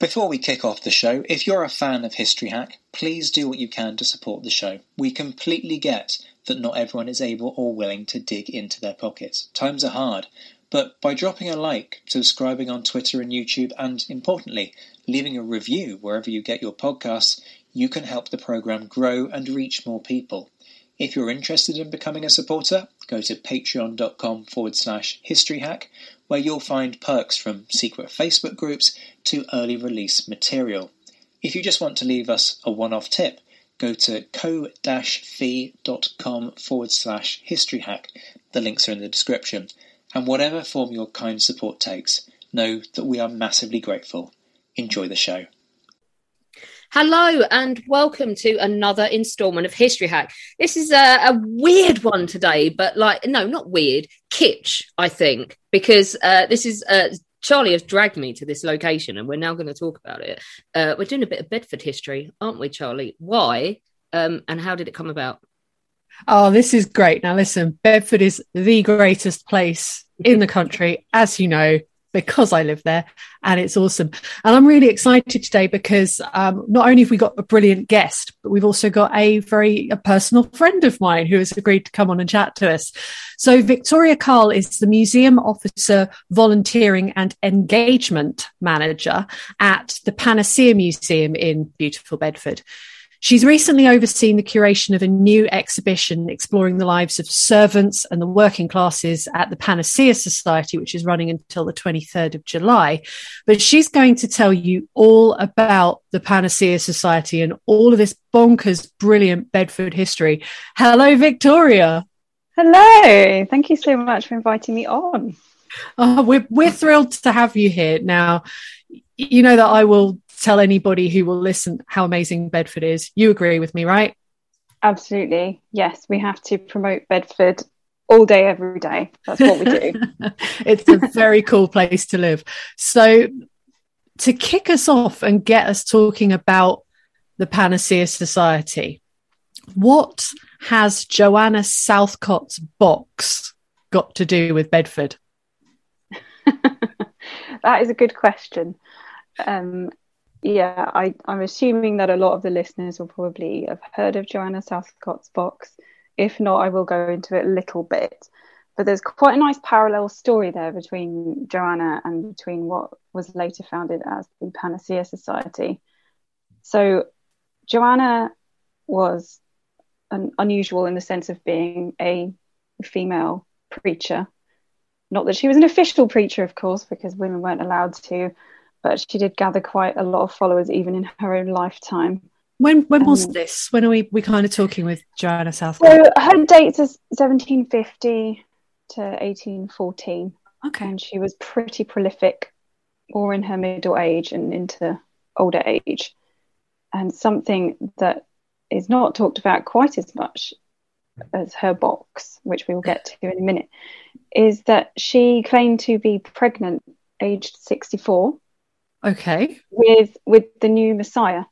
Before we kick off the show, if you're a fan of History Hack, please do what you can to support the show. We completely get that not everyone is able or willing to dig into their pockets. Times are hard, but by dropping a like, subscribing on Twitter and YouTube, and importantly, leaving a review wherever you get your podcasts, you can help the program grow and reach more people. If you're interested in becoming a supporter, go to patreon.com forward slash historyhack, where you'll find perks from secret Facebook groups to early release material. If you just want to leave us a one off tip, go to ko-fi.com forward slash history hack. The links are in the description. And whatever form your kind support takes, know that we are massively grateful. Enjoy the show. Hello and welcome to another installment of History Hack. This is a, a, weird one today, but like, no, not weird, kitsch, I think, because uh, this is uh, Charlie has dragged me to this location and we're now going to talk about it. Uh, we're doing a bit of Bedford history, aren't we, Charlie? Why um, and how did it come about? Oh, this is great. Now, listen, Bedford is the greatest place in the country, as you know, because I live there, and it's awesome. And I'm really excited today because um, not only have we got a brilliant guest, but we've also got a very a personal friend of mine who has agreed to come on and chat to us. So Victoria Carl is the museum officer, volunteering and engagement manager at the Panacea Museum in beautiful Bedford. She's recently overseen the curation of a new exhibition exploring the lives of servants and the working classes at the Panacea Society, which is running until the 23rd of July. But she's going to tell you all about the Panacea Society and all of this bonkers, brilliant Bedford history. Hello, Victoria. Hello. Thank you so much for inviting me on. Oh, we're, we're thrilled to have you here. Now, you know that I will tell anybody who will listen how amazing Bedford is. You agree with me, right? Absolutely. Yes, we have to promote Bedford all day, every day. That's what we do. it's a very cool place to live. So, to kick us off and get us talking about the Panacea Society, what has Joanna Southcott's box got to do with Bedford? that is a good question. Um, yeah, I, I'm assuming that a lot of the listeners will probably have heard of Joanna Southcott's box. If not, I will go into it a little bit. But there's quite a nice parallel story there between Joanna and between what was later founded as the Panacea Society. So, Joanna was an unusual in the sense of being a female preacher. Not that she was an official preacher, of course, because women weren't allowed to but she did gather quite a lot of followers even in her own lifetime. When when was um, this? When are we we kind of talking with Joanna Southcott? So her dates is 1750 to 1814. Okay. And she was pretty prolific, or in her middle age and into older age. And something that is not talked about quite as much as her box, which we will get to in a minute, is that she claimed to be pregnant aged 64 Okay. With with the new Messiah,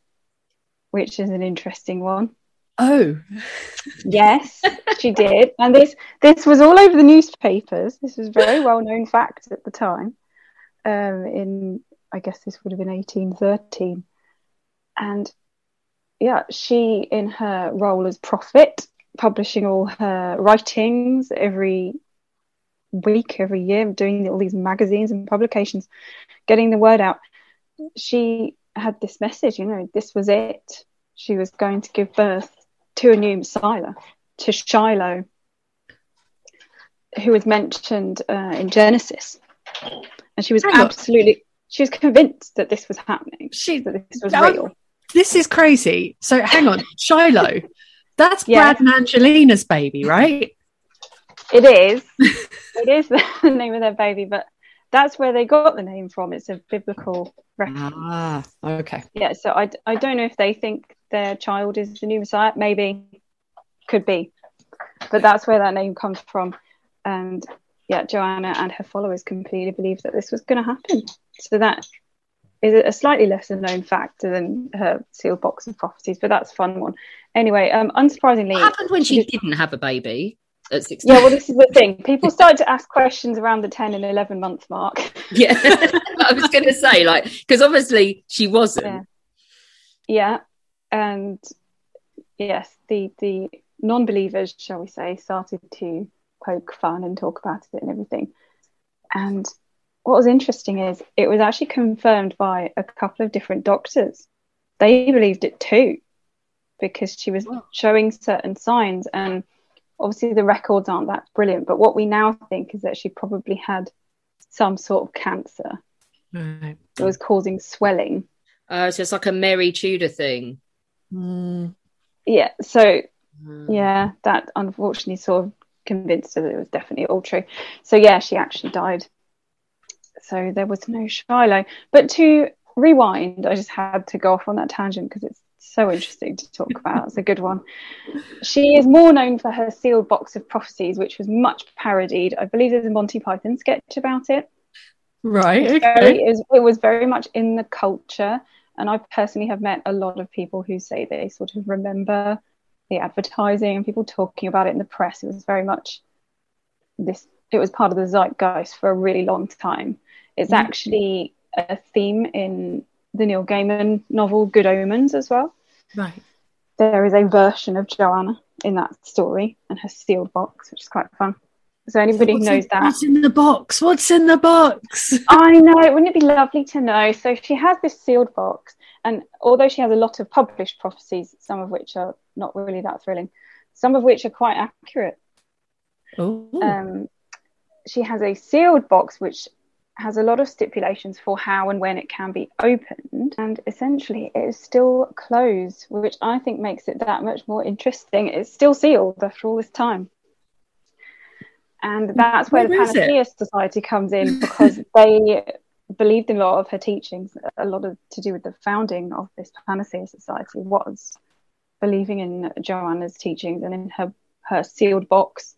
which is an interesting one. Oh. yes, she did. And this this was all over the newspapers. This was very well known fact at the time. Um, in I guess this would have been 1813. And yeah, she in her role as prophet, publishing all her writings every week, every year, doing all these magazines and publications, getting the word out. She had this message, you know, this was it. She was going to give birth to a new Messiah, to Shiloh, who was mentioned uh, in Genesis. And she was Hang on. absolutely, she was convinced that this was happening, She, that this was I'm- real. this is crazy. So hang on, Shiloh. That's Yeah. Brad and Angelina's baby, right? It is. it is the name of their baby, but that's where they got the name from. It's a biblical reference. Ah, okay. Yeah, so I, I don't know if they think their child is the new Messiah. Maybe, could be, but that's where that name comes from. And yeah, Joanna and her followers completely believed that this was going to happen. So that is a slightly lesser known fact than her sealed box of prophecies, but that's a fun one. Anyway, um, unsurprisingly, What happened when she didn't have a baby at 16? yeah, well, this is the thing. People started to ask questions around the 10 and 11 month mark. Yeah. I was going to say, like, because obviously she wasn't. Yeah. yeah and yes the the non-believers shall we say started to poke fun and talk about it and everything and what was interesting is it was actually confirmed by a couple of different doctors they believed it too because she was Wow. showing certain signs and obviously the records aren't that brilliant but what we now think is that she probably had some sort of cancer Right. that was causing swelling Uh, so it's like a Mary Tudor thing. Mm. yeah so Mm. yeah that unfortunately sort of convinced her that it was definitely all true so yeah she actually died so there was no shiloh but to rewind i just had to go off on that tangent because it's so interesting to talk about it's a good one she is more known for her sealed box of prophecies which was much parodied i believe there's a monty python sketch about it Right. very, Okay. it, was, it was very much in the culture and i personally have met a lot of people who say they sort of remember the advertising and people talking about it in the press it was very much this it was part of the zeitgeist for a really long time it's Mhm. actually a theme in the neil gaiman novel good omens as well Right. there is a version of joanna in that story and her sealed box which is quite fun so anybody who knows in, that What's in the box? What's in the box? I know, wouldn't it be lovely to know? So she has this sealed box, and although she has a lot of published prophecies, some of which are not really that thrilling, some of which are quite accurate, Oh. um, she has a sealed box which has a lot of stipulations for how and when it can be opened, and essentially it is still closed, which I think makes it that much more interesting. It's still sealed after all this time. And that's where, Where the it? Panacea Society comes in because they believed in a lot of her teachings. A lot of to do with the founding of this Panacea Society was believing in Joanna's teachings and in her her sealed box,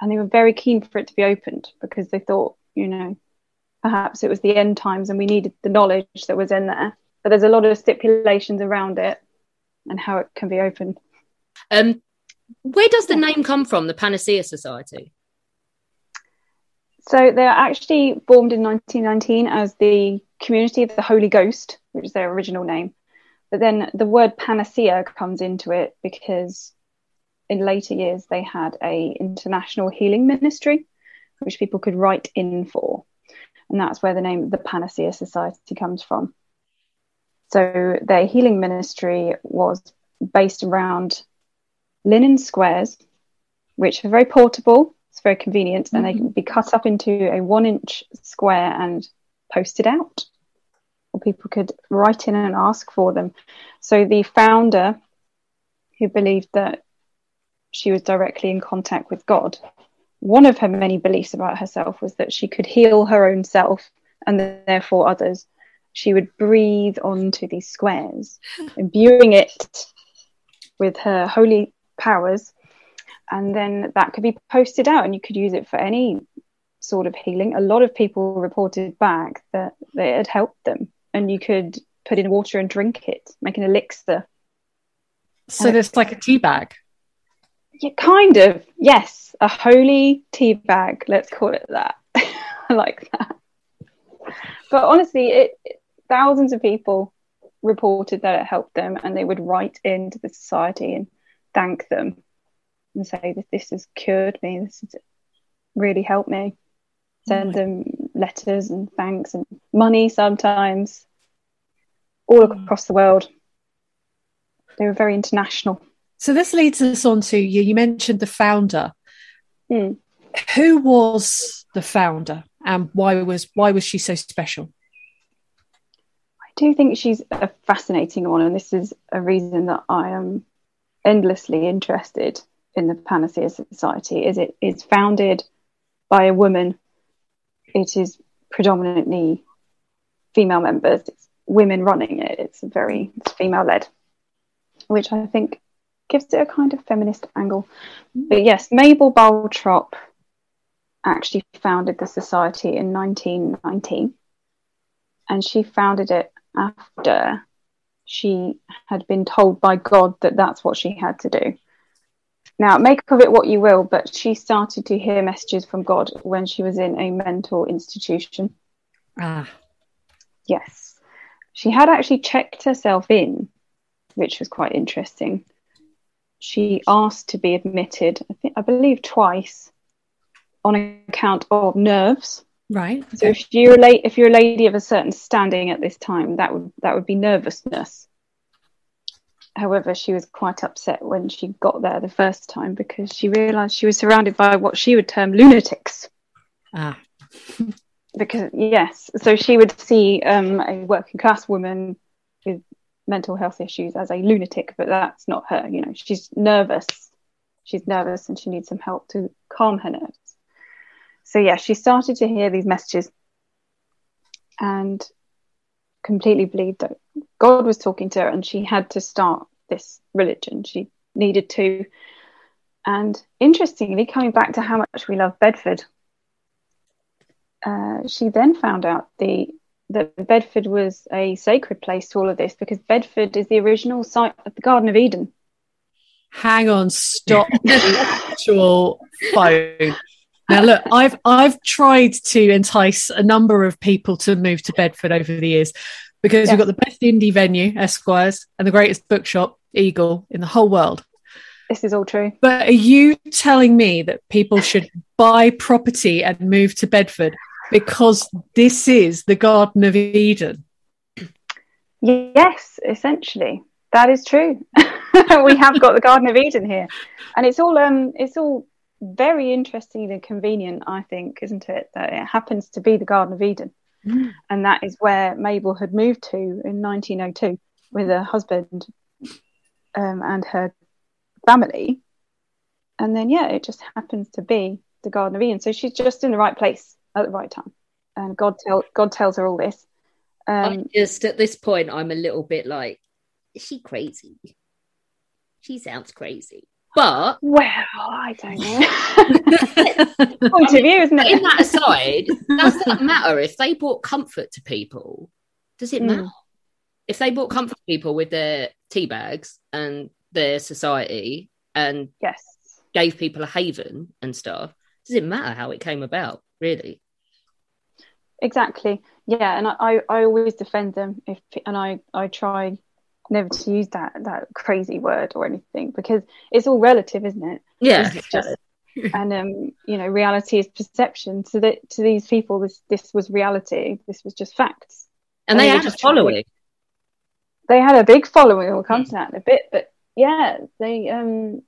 and they were very keen for it to be opened because they thought, you know, perhaps it was the end times and we needed the knowledge that was in there. But there's a lot of stipulations around it and how it can be opened. Um, where does the name come from, the Panacea Society? So they're actually formed in 1919 as the Community of the Holy Ghost, which is their original name. But then the word panacea comes into it because in later years they had a international healing ministry, which people could write in for, and that's where the name the Panacea Society comes from. So their healing ministry was based around linen squares, which are very portable. It's very convenient, and they mm-hmm. can be cut up into a one-inch square and posted out, or people could write in and ask for them. So the founder, who believed that she was directly in contact with God, one of her many beliefs about herself was that she could heal her own self and therefore others. She would breathe onto these squares, imbuing it with her holy powers, and then that could be posted out and you could use it for any sort of healing. A lot of people reported back that, that it had helped them, and you could put in water and drink it, make an elixir. so there's like a tea bag. Yeah, kind of. Yes, a holy tea bag. Let's call it that. I like that. But honestly, it thousands of people reported that it helped them, and they would write into the society and thank them and say that this has cured me. This has really helped me. send mm. them letters and thanks and money sometimes, all across the world. They were very international. So this leads us on to you. You mentioned the founder. Hmm. Who was the founder, and why was why was she so special? I do think she's a fascinating one, and this is a reason that I am endlessly interested in the Panacea Society. Is it is founded by a woman. It is predominantly female members. It's women running it. It's very it's female led, which I think gives it a kind of feminist angle. But yes, Mabel Barltrop actually founded the society in 1919, and she founded it after she had been told by God that that's what she had to do. Now, make of it what you will, but she started to hear messages from God when she was in a mental institution. Ah, Yes. She had actually checked herself in, which was quite interesting. She asked to be admitted, I, think, I believe twice, on account of nerves. right. So if you're a if you're a lady of a certain standing at this time, that would that would be nervousness. However, she was quite upset when she got there the first time because she realised she was surrounded by what she would term lunatics. Ah, Because yes, so she would see um, a working class woman mental health issues as a lunatic, but that's not her. You know, she's nervous. She's nervous and she needs some help to calm her nerves. So yeah, she started to hear these messages and completely believed that God was talking to her and she had to start this religion. She needed to. And interestingly, coming back to how much we love Bedford, uh, she then found out the that Bedford was a sacred place to all of this because Bedford is the original site of the Garden of Eden. hang on, stop the actual phone. Now look, I've I've tried to entice a number of people to move to Bedford over the years because we've got the best indie venue, Esquires, and the greatest bookshop, Eagle, in the whole world. This is all true. But are you telling me that people should buy property and move to Bedford because this is the Garden of Eden? Yes, essentially, that is true. we have got the Garden of Eden here, and it's all um, it's all very interesting and convenient, I think, isn't it? That it happens to be the Garden of Eden, and that is where Mabel had moved to in 1902 with her husband um, and her family, and then yeah, it just happens to be the Garden of Eden. So she's just in the right place at the right time, and God tell God tells her all this. Um, just at this point, I'm a little bit like, is she crazy? She sounds crazy. But Well, I don't know. Point of view, isn't it? in that aside, does that matter if they brought comfort to people? Does it Mm. matter if they brought comfort to people with their tea bags and their society and Yes. gave people a haven and stuff? Does it matter how it came about? Really? Exactly. Yeah, and I, I, always defend them if and I, I try never to use that that crazy word or anything because it's all relative, isn't it? Yeah. Just and um you know reality is perception so that to these people this this was reality this was just facts and they they had a just trying to- following. they had a big following we'll come to that in a bit but yeah they um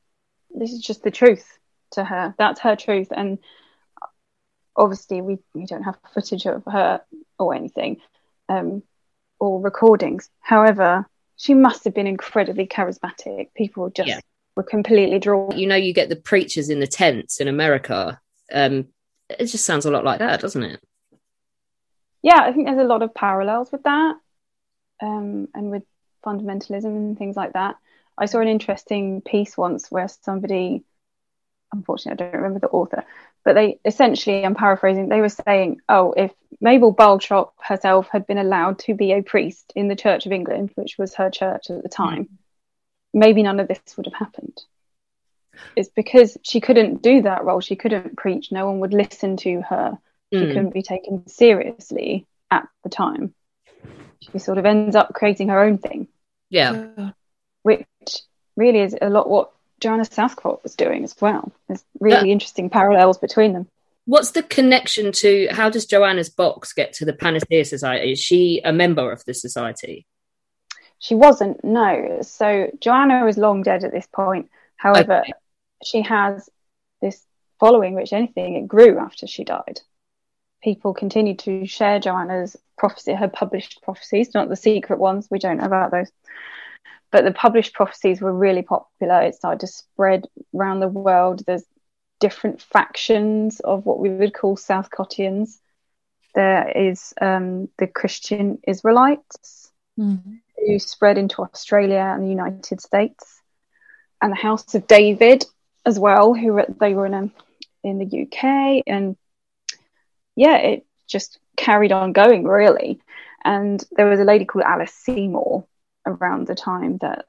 this is just the truth to her that's her truth and obviously we, we don't have footage of her or anything um or recordings however she must have been incredibly charismatic people just Yeah. were completely drawn You know, you get the preachers in the tents in America. Um, it just sounds a lot like that, doesn't it? yeah i think there's a lot of parallels with that um and with fundamentalism and things like that i saw an interesting piece once where somebody unfortunately i don't remember the author but they essentially i'm paraphrasing they were saying oh if mabel barltrop herself had been allowed to be a priest in the church of england which was her church at the time maybe none of this would have happened it's because she couldn't do that role she couldn't preach no one would listen to her she Mm. couldn't be taken seriously at the time. She sort of ends up creating her own thing, Yeah. which really is a lot what Joanna Southcott was doing as well. There's uh, really interesting parallels between them. What's the connection to how does Joanna's box get to the Panacea Society? Is she a member of the society? She wasn't, no. So Joanna was long dead at this point. However, okay. she has this following, which anything, it grew after she died. People continued to share Joanna's prophecy, her published prophecies, not the secret ones. We don't know about those. But the published prophecies were really popular. It started to spread around the world. There's different factions of what we would call South Southcottians. There is um, the Christian Israelites mm-hmm. who spread into Australia and the United States, and the House of David as well, who were, they were in a, in the UK, and yeah, it just carried on going really. And there was a lady called Alice Seymour around the time that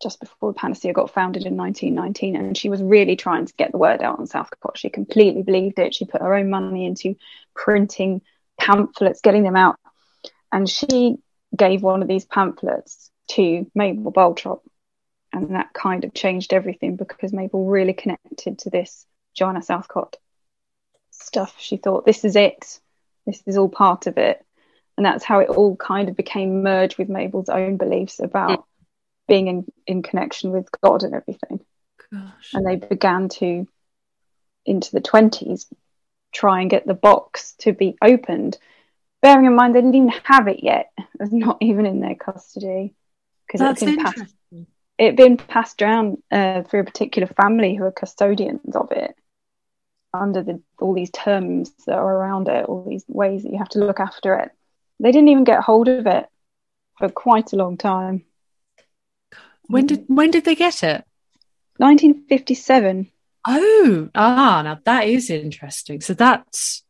just before Panacea got founded in 1919, and she was really trying to get the word out on Southcott. She completely believed it. She put her own money into printing pamphlets, getting them out, and she gave one of these pamphlets to Mabel Barltrop, and that kind of changed everything because Mabel really connected to this Joanna Southcott stuff. She thought, "This is it. This is all part of it." And that's how it all kind of became merged with Mabel's own beliefs about being in, in connection with God and everything. Gosh. And they began to, into the 20s, try and get the box to be opened. Bearing in mind they didn't even have it yet. It was not even in their custody. Because it's been passed it been passed down uh, through a particular family who are custodians of it under the, all these terms that are around it, all these ways that you have to look after it. They didn't even get hold of it for quite a long time. When did when did they get it? 1957. Oh, ah, now that is interesting. So that's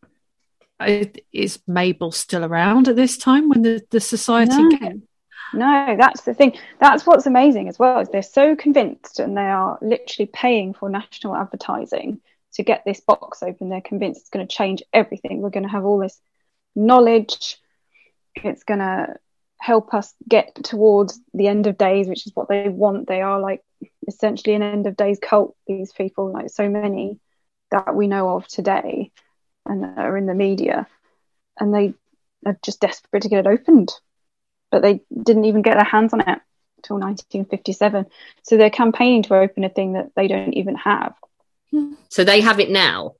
is Mabel still around at this time when the, the society no. came? No, that's the thing. That's what's amazing as well is they're so convinced and they are literally paying for national advertising to get this box open. They're convinced it's going to change everything. We're going to have all this knowledge. It's going to help us get towards the end of days, which is what they want. They are like essentially an end of days cult, these people, like so many that we know of today and are in the media. And they are just desperate to get it opened. But they didn't even get their hands on it until 1957. So they're campaigning to open a thing that they don't even have. So they have it now?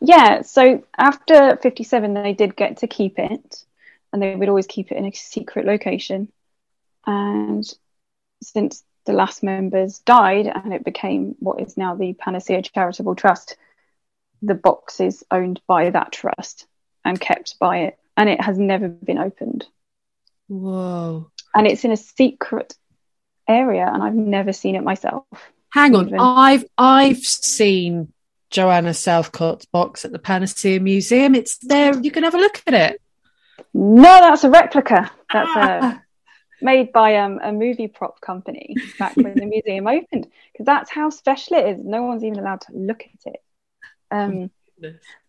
Yeah. So after 57, they did get to keep it and they would always keep it in a secret location. And since the last members died and it became what is now the Panacea Charitable Trust, the box is owned by that trust and kept by it, and it has never been opened. Whoa. And it's in a secret area, and I've never seen it myself. Hang on, even. I've I've seen Joanna Southcott's box at the Panacea Museum. It's there. You can have a look at it. No, that's a replica. That's a, made by um, a movie prop company back when the museum opened. Because that's how special it is. No one's even allowed to look at it. Um,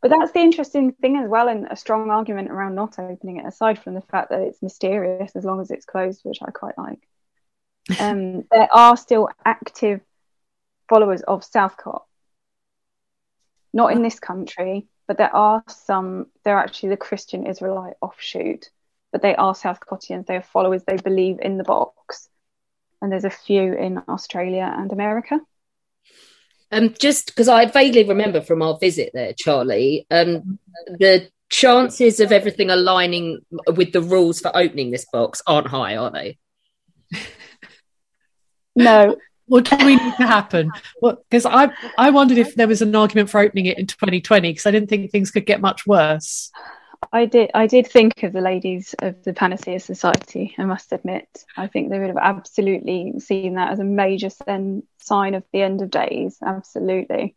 but that's the interesting thing as well, and a strong argument around not opening it, aside from the fact that it's mysterious as long as it's closed, which I quite like. Um, there are still active followers of Southcott. Not in this country, but there are some, they're actually the Christian Israelite offshoot, but they are South Southcottians. They are followers, they believe in the box. And there's a few in Australia and America. Um, just because I vaguely remember from our visit there, Charlie, um, the chances of everything aligning with the rules for opening this box aren't high, are they? no, what do we need to happen? Because I I wondered if there was an argument for opening it in 2020 because I didn't think things could get much worse. I did I did think of the ladies of the Panacea Society. I must admit, I think they would have absolutely seen that as a major sen- sign of the end of days. Absolutely,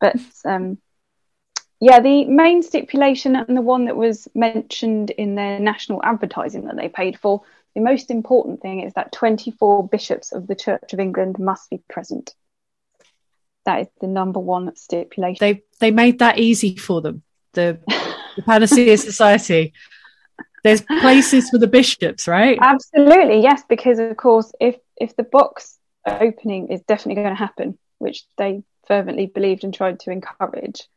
but um, yeah, the main stipulation and the one that was mentioned in their national advertising that they paid for the most important thing is that 24 bishops of the Church of England must be present. That is the number one stipulation. They they made that easy for them. The, the Panacea Society. There's places for the bishops, right? Absolutely, yes. Because of course, if if the box opening is definitely going to happen, which they fervently believed and tried to encourage,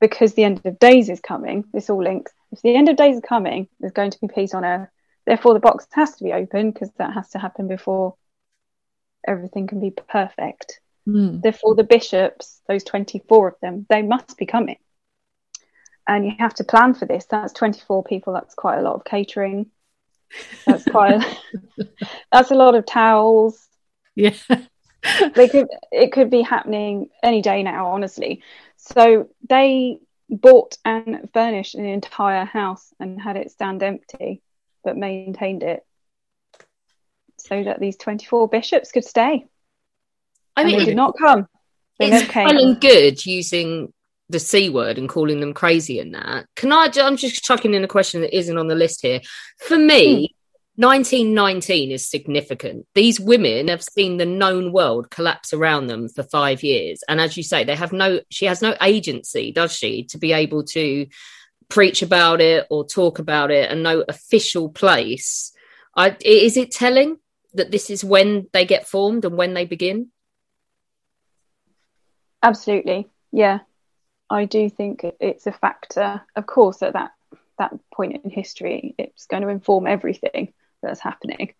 because the end of days is coming, this all links. If the end of days is coming, there's going to be peace on earth. Therefore, the box has to be open because that has to happen before everything can be perfect. Mm. Therefore, the bishops, those 24 of them, they must be coming. And you have to plan for this. That's 24 people. That's quite a lot of catering. That's quite. A, that's a lot of towels. Yeah. they could. It could be happening any day now. Honestly, so they bought and furnished an entire house and had it stand empty, but maintained it so that these 24 bishops could stay. I And mean, they did not come. They it's well and good using the c word and calling them crazy and that. Can I? I'm just chucking in a question that isn't on the list here. For me, hmm. 1919 is significant. These women have seen the known world collapse around them for five years, and as you say, they have no. She has no agency, does she, to be able to preach about it or talk about it, and no official place. I, is it telling that this is when they get formed and when they begin? Absolutely, yeah. I do think it's a factor. Of course, at that that point in history, it's going to inform everything that's happening.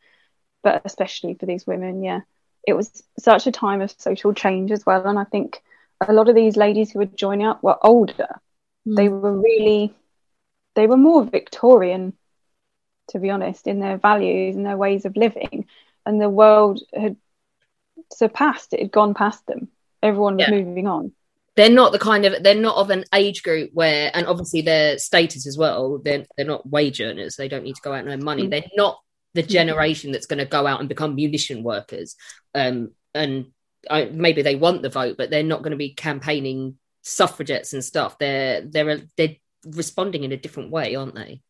But especially for these women, yeah, it was such a time of social change as well. And I think a lot of these ladies who were joining up were older. They hmm. were really, they were more Victorian, to be honest, in their values and their ways of living. And the world had surpassed it, had gone past them. Everyone was Yeah. moving on. they're not the kind of they're not of an age group where and obviously their status as well they're, they're not wage earners they don't need to go out and earn money Mm. they're not the generation that's going to go out and become munition workers um and I, maybe they want the vote but they're not going to be campaigning suffragettes and stuff they're they're they're responding in a different way aren't they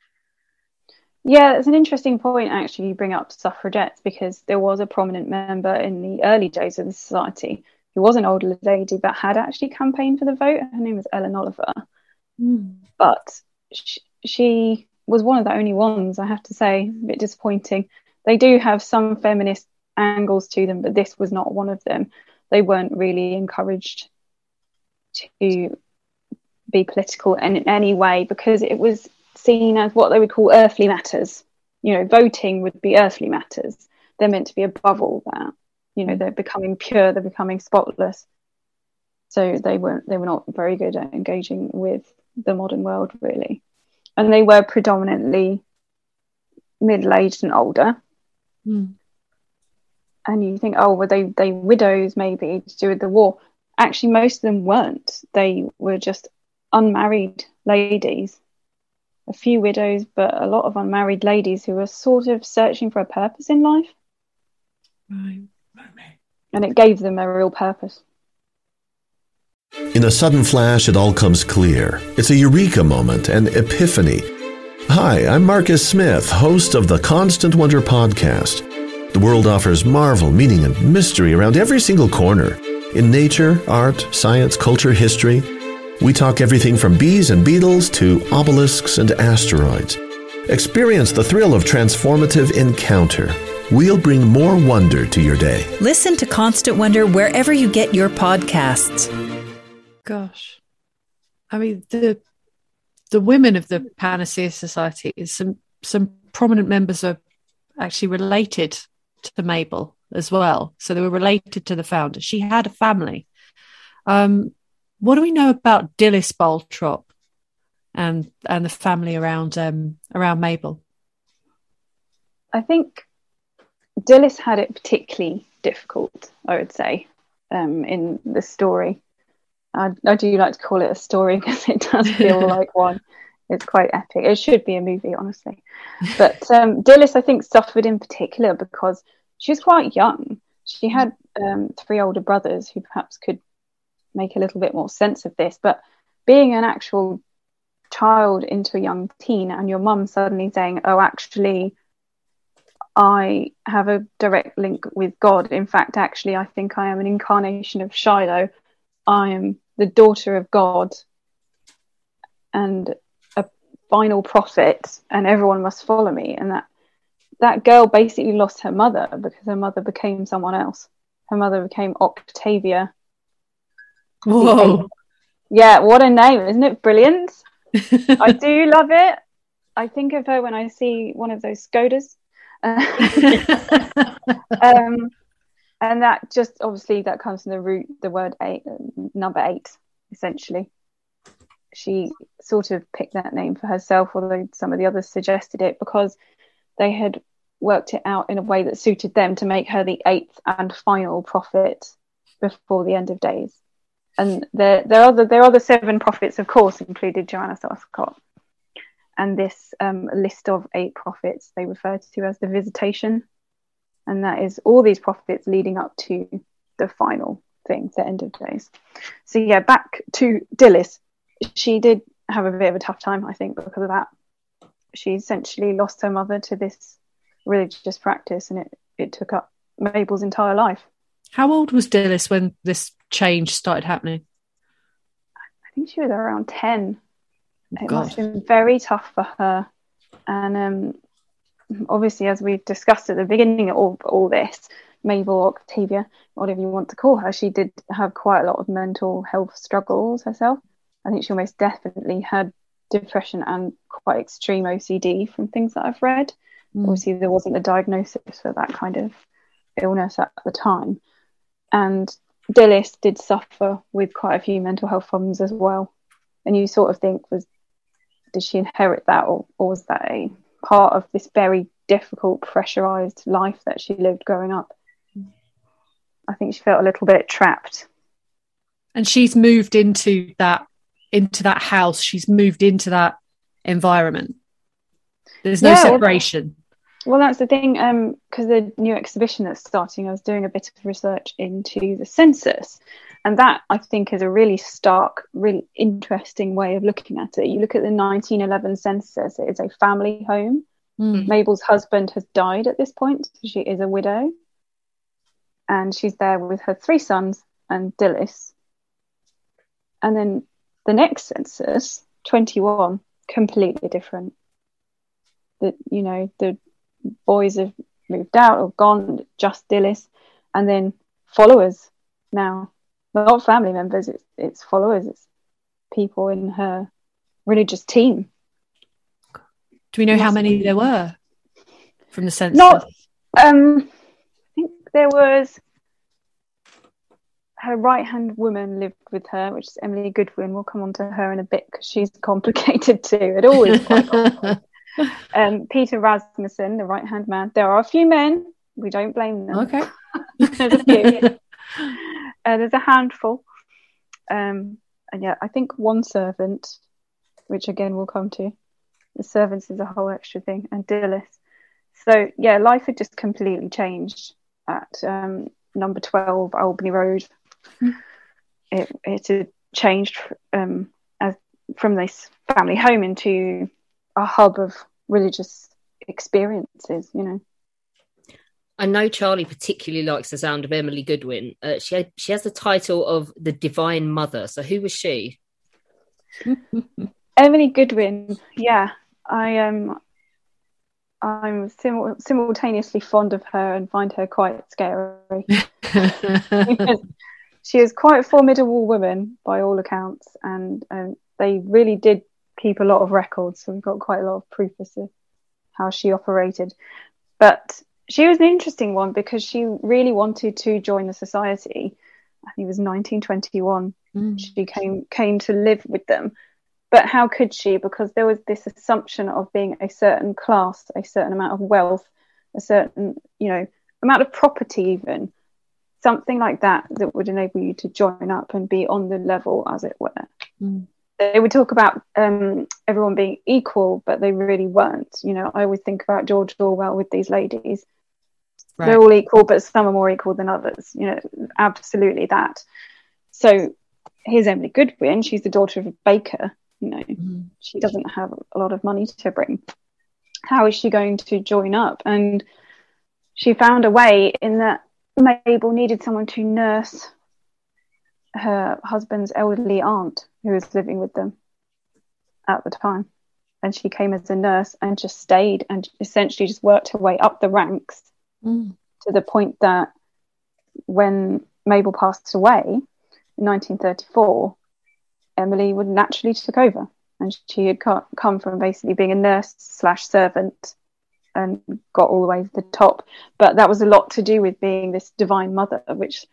Yeah, it's an interesting point actually. You bring up suffragettes because there was a prominent member in the early days of the society who was an older lady but had actually campaigned for the vote. Her name was Ellen Oliver, hmm. but she, she was one of the only ones, I have to say. A bit disappointing. They do have some feminist angles to them, but this was not one of them. They weren't really encouraged to be political in any way because it was seen as what they would call earthly matters. You know, voting would be earthly matters. They're meant to be above all that. You know, they're becoming pure, they're becoming spotless. So they weren't they were not very good at engaging with the modern world really. And they were predominantly middle aged and older. Mm. And you think, oh, were they they widows maybe to do with the war? Actually most of them weren't. They were just unmarried ladies a few widows, but a lot of unmarried ladies who were sort of searching for a purpose in life, Right. and it gave them a real purpose. In a sudden flash, it all comes clear. It's a eureka moment, an epiphany. Hi, I'm Marcus Smith, host of the Constant Wonder podcast. The world offers marvel, meaning, and mystery around every single corner. In nature, art, science, culture, history, we talk everything from bees and beetles to obelisks and asteroids. Experience the thrill of transformative encounter. We'll bring more wonder to your day. Listen to Constant Wonder wherever you get your podcasts. Gosh. I mean, the the women of the Panacea Society, is some some prominent members are actually related to Mabel as well. So they were related to the founder. She had a family. Um, what do we know about Dilys Barltrop and and the family around um, around Mabel? I think Dilys had it particularly difficult, I would say, um, in the story. I, I do like to call it a story because it does feel like one. It's quite epic. It should be a movie, honestly. But um, Dilys, I think, suffered in particular because she was quite young. She had um, three older brothers who perhaps could make a little bit more sense of this. But being an actual child into a young teen and your mum suddenly saying, oh, actually, I have a direct link with God. In fact, actually, I think I am an incarnation of Shiloh. I am the daughter of God and a final prophet, and everyone must follow me. And that that girl basically lost her mother because her mother became someone else. Her mother became Octavia. Whoa. Yeah, what a name, isn't it brilliant? I do love it. I think of her when I see one of those Skodas. um, and that just obviously that comes from the root, the word eight, number eight, essentially. She sort of picked that name for herself, although some of the others suggested it because they had worked it out in a way that suited them to make her the eighth and final prophet before the end of days. And there, there are the there are the seven prophets, of course, included Joanna Southcott. And this um, list of eight prophets they refer to as the visitation, and that is all these prophets leading up to the final thing, the end of days. So yeah, back to Dilys. She did have a bit of a tough time, I think, because of that. She essentially lost her mother to this religious practice, and it it took up Mabel's entire life. How old was Dilys when this change started happening? I think she was around 10. it God. must have been very tough for her. And um, obviously, as we've discussed at the beginning of all, all this, Mabel Octavia, whatever you want to call her, she did have quite a lot of mental health struggles herself. I think she almost definitely had depression and quite extreme OCD from things that I've read. Mm. Obviously, there wasn't a diagnosis for that kind of illness at the time. And Dilys did suffer with quite a few mental health problems as well. And you sort of think, was did she inherit that, or, or was that a part of this very difficult, pressurized life that she lived growing up? I think she felt a little bit trapped. And she's moved into that into that house. She's moved into that environment. There's no yeah, separation. Well, that's the thing. Because um, the new exhibition that's starting, I was doing a bit of research into the census, and that I think is a really stark, really interesting way of looking at it. You look at the 1911 census; it is a family home. Mm. Mabel's husband has died at this point; so she is a widow, and she's there with her three sons and Dilys. And then the next census, 21, completely different. That you know the boys have moved out or gone, just Dilys, and then followers now. Not family members, it's, it's followers, it's people in her religious team. Do we know how many there were from the census? Not, um, I think there was her right hand woman lived with her, which is Emily Goodwin. We'll come on to her in a bit because she's complicated too. It always quite complicated um, Peter Rasmussen, the right hand man. There are a few men. We don't blame them. Okay. there's a few. uh, there's a handful. Um, and yeah, I think one servant, which again we'll come to. The servants is a whole extra thing, and Dilys. So yeah, life had just completely changed at um, number twelve Albany Road. Mm. It it had changed um, as from this family home into a hub of religious experiences, you know. I know Charlie particularly likes the sound of Emily Goodwin. Uh, she had, she has the title of the Divine Mother. So who was she? Emily Goodwin. Yeah, I am. Um, I'm sim- simultaneously fond of her and find her quite scary. she is quite a formidable woman by all accounts, and um, they really did keep a lot of records, so we've got quite a lot of proof as to how she operated. But she was an interesting one because she really wanted to join the society. I think it was 1921. Mm. She came came to live with them, but how could she? Because there was this assumption of being a certain class, a certain amount of wealth, a certain you know amount of property, even something like that that would enable you to join up and be on the level, as it were. Mm they would talk about um, everyone being equal, but they really weren't. You know, I always think about George Orwell with these ladies. Right. They're all equal, but some are more equal than others. You know, absolutely that. So here's Emily Goodwin. She's the daughter of a baker. You know, mm-hmm. she doesn't have a lot of money to bring. How is she going to join up? And she found a way in that Mabel needed someone to nurse her husband's elderly aunt who was living with them at the time. And she came as a nurse and just stayed and essentially just worked her way up the ranks mm. to the point that when Mabel passed away in 1934, Emily would naturally took over, and she had come from basically being a nurse slash servant and got all the way to the top. But that was a lot to do with being this divine mother, which,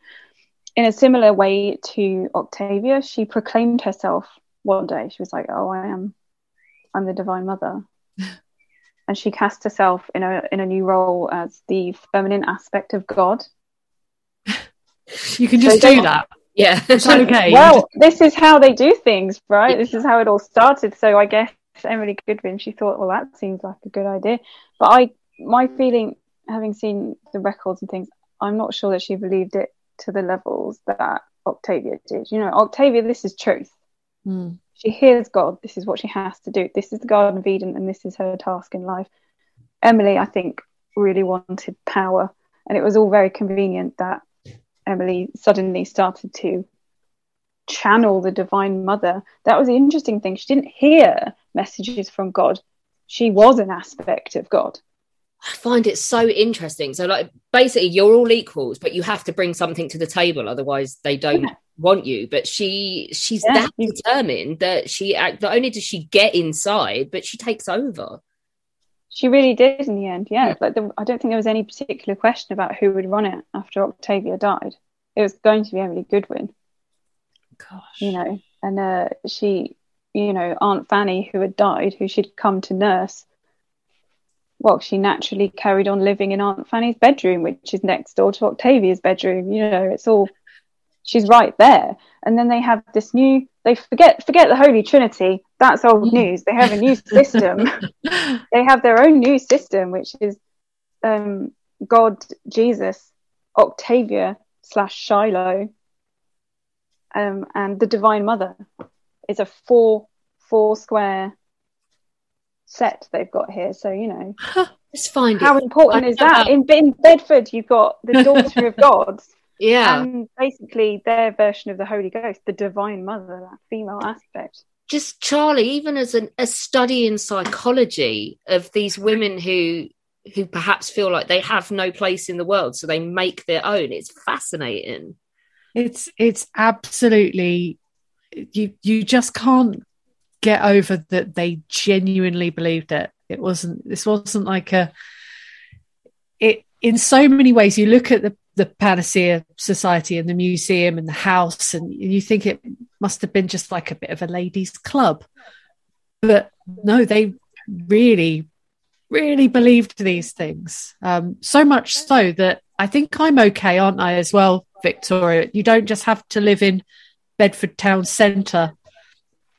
in a similar way to Octavia, she proclaimed herself one day. She was like, "Oh, I am, I'm the divine mother." and she cast herself in a in a new role as the feminine aspect of God. You can just So do that. Yeah. It's okay. Well, this is how they do things, right? This is how it all started. So I guess Emily Goodwin, she thought, well, that seems like a good idea. But I, my feeling, having seen the records and things, I'm not sure that she believed it to the levels that Octavia did. You know, Octavia, this is truth. Mm. She hears God. This is what she has to do. This is the Garden of Eden, and this is her task in life. Emily, I think, really wanted power, and it was all very convenient that Emily suddenly started to channel the Divine Mother. That was the interesting thing. She didn't hear messages from God. She was an aspect of God. I find it so interesting. So, like, basically, you're all equals, but you have to bring something to the table, otherwise, they don't Yeah. want you. But she, she's Yeah, that determined that she act. Not only does she get inside, but she takes over. She really did in the end. Yeah, like the, I don't think there was any particular question about who would run it after Octavia died. It was going to be Emily Goodwin. Gosh. you know, and uh, she, you know, Aunt Fanny, who had died, who she'd come to nurse, well, she naturally carried on living in Aunt Fanny's bedroom, which is next door to Octavia's bedroom. You know, it's all, she's right there. And then they have this new, they forget, forget the Holy Trinity. That's old news. They have a new system. they have their own new system, which is um, God, Jesus, Octavia slash Shiloh, um, and the Divine Mother It's a four four square set they've got here. So you know Just find how it. important is that? In, in Bedford, you've got the daughter of God, Yeah. and basically their version of the Holy Ghost, the Divine Mother, that female aspect. just Charlie, even as an, a study in psychology of these women who who perhaps feel like they have no place in the world, so they make their own. It's fascinating. it's it's absolutely you you just can't get over that they genuinely believed it. It wasn't this wasn't like a it in so many ways you look at the the panacea society and the museum and the house and you think it must have been just like a bit of a ladies club. But no they really really believed these things. Um, so much so that i think i'm okay aren't i as well victoria? You don't just have to live in bedford town centre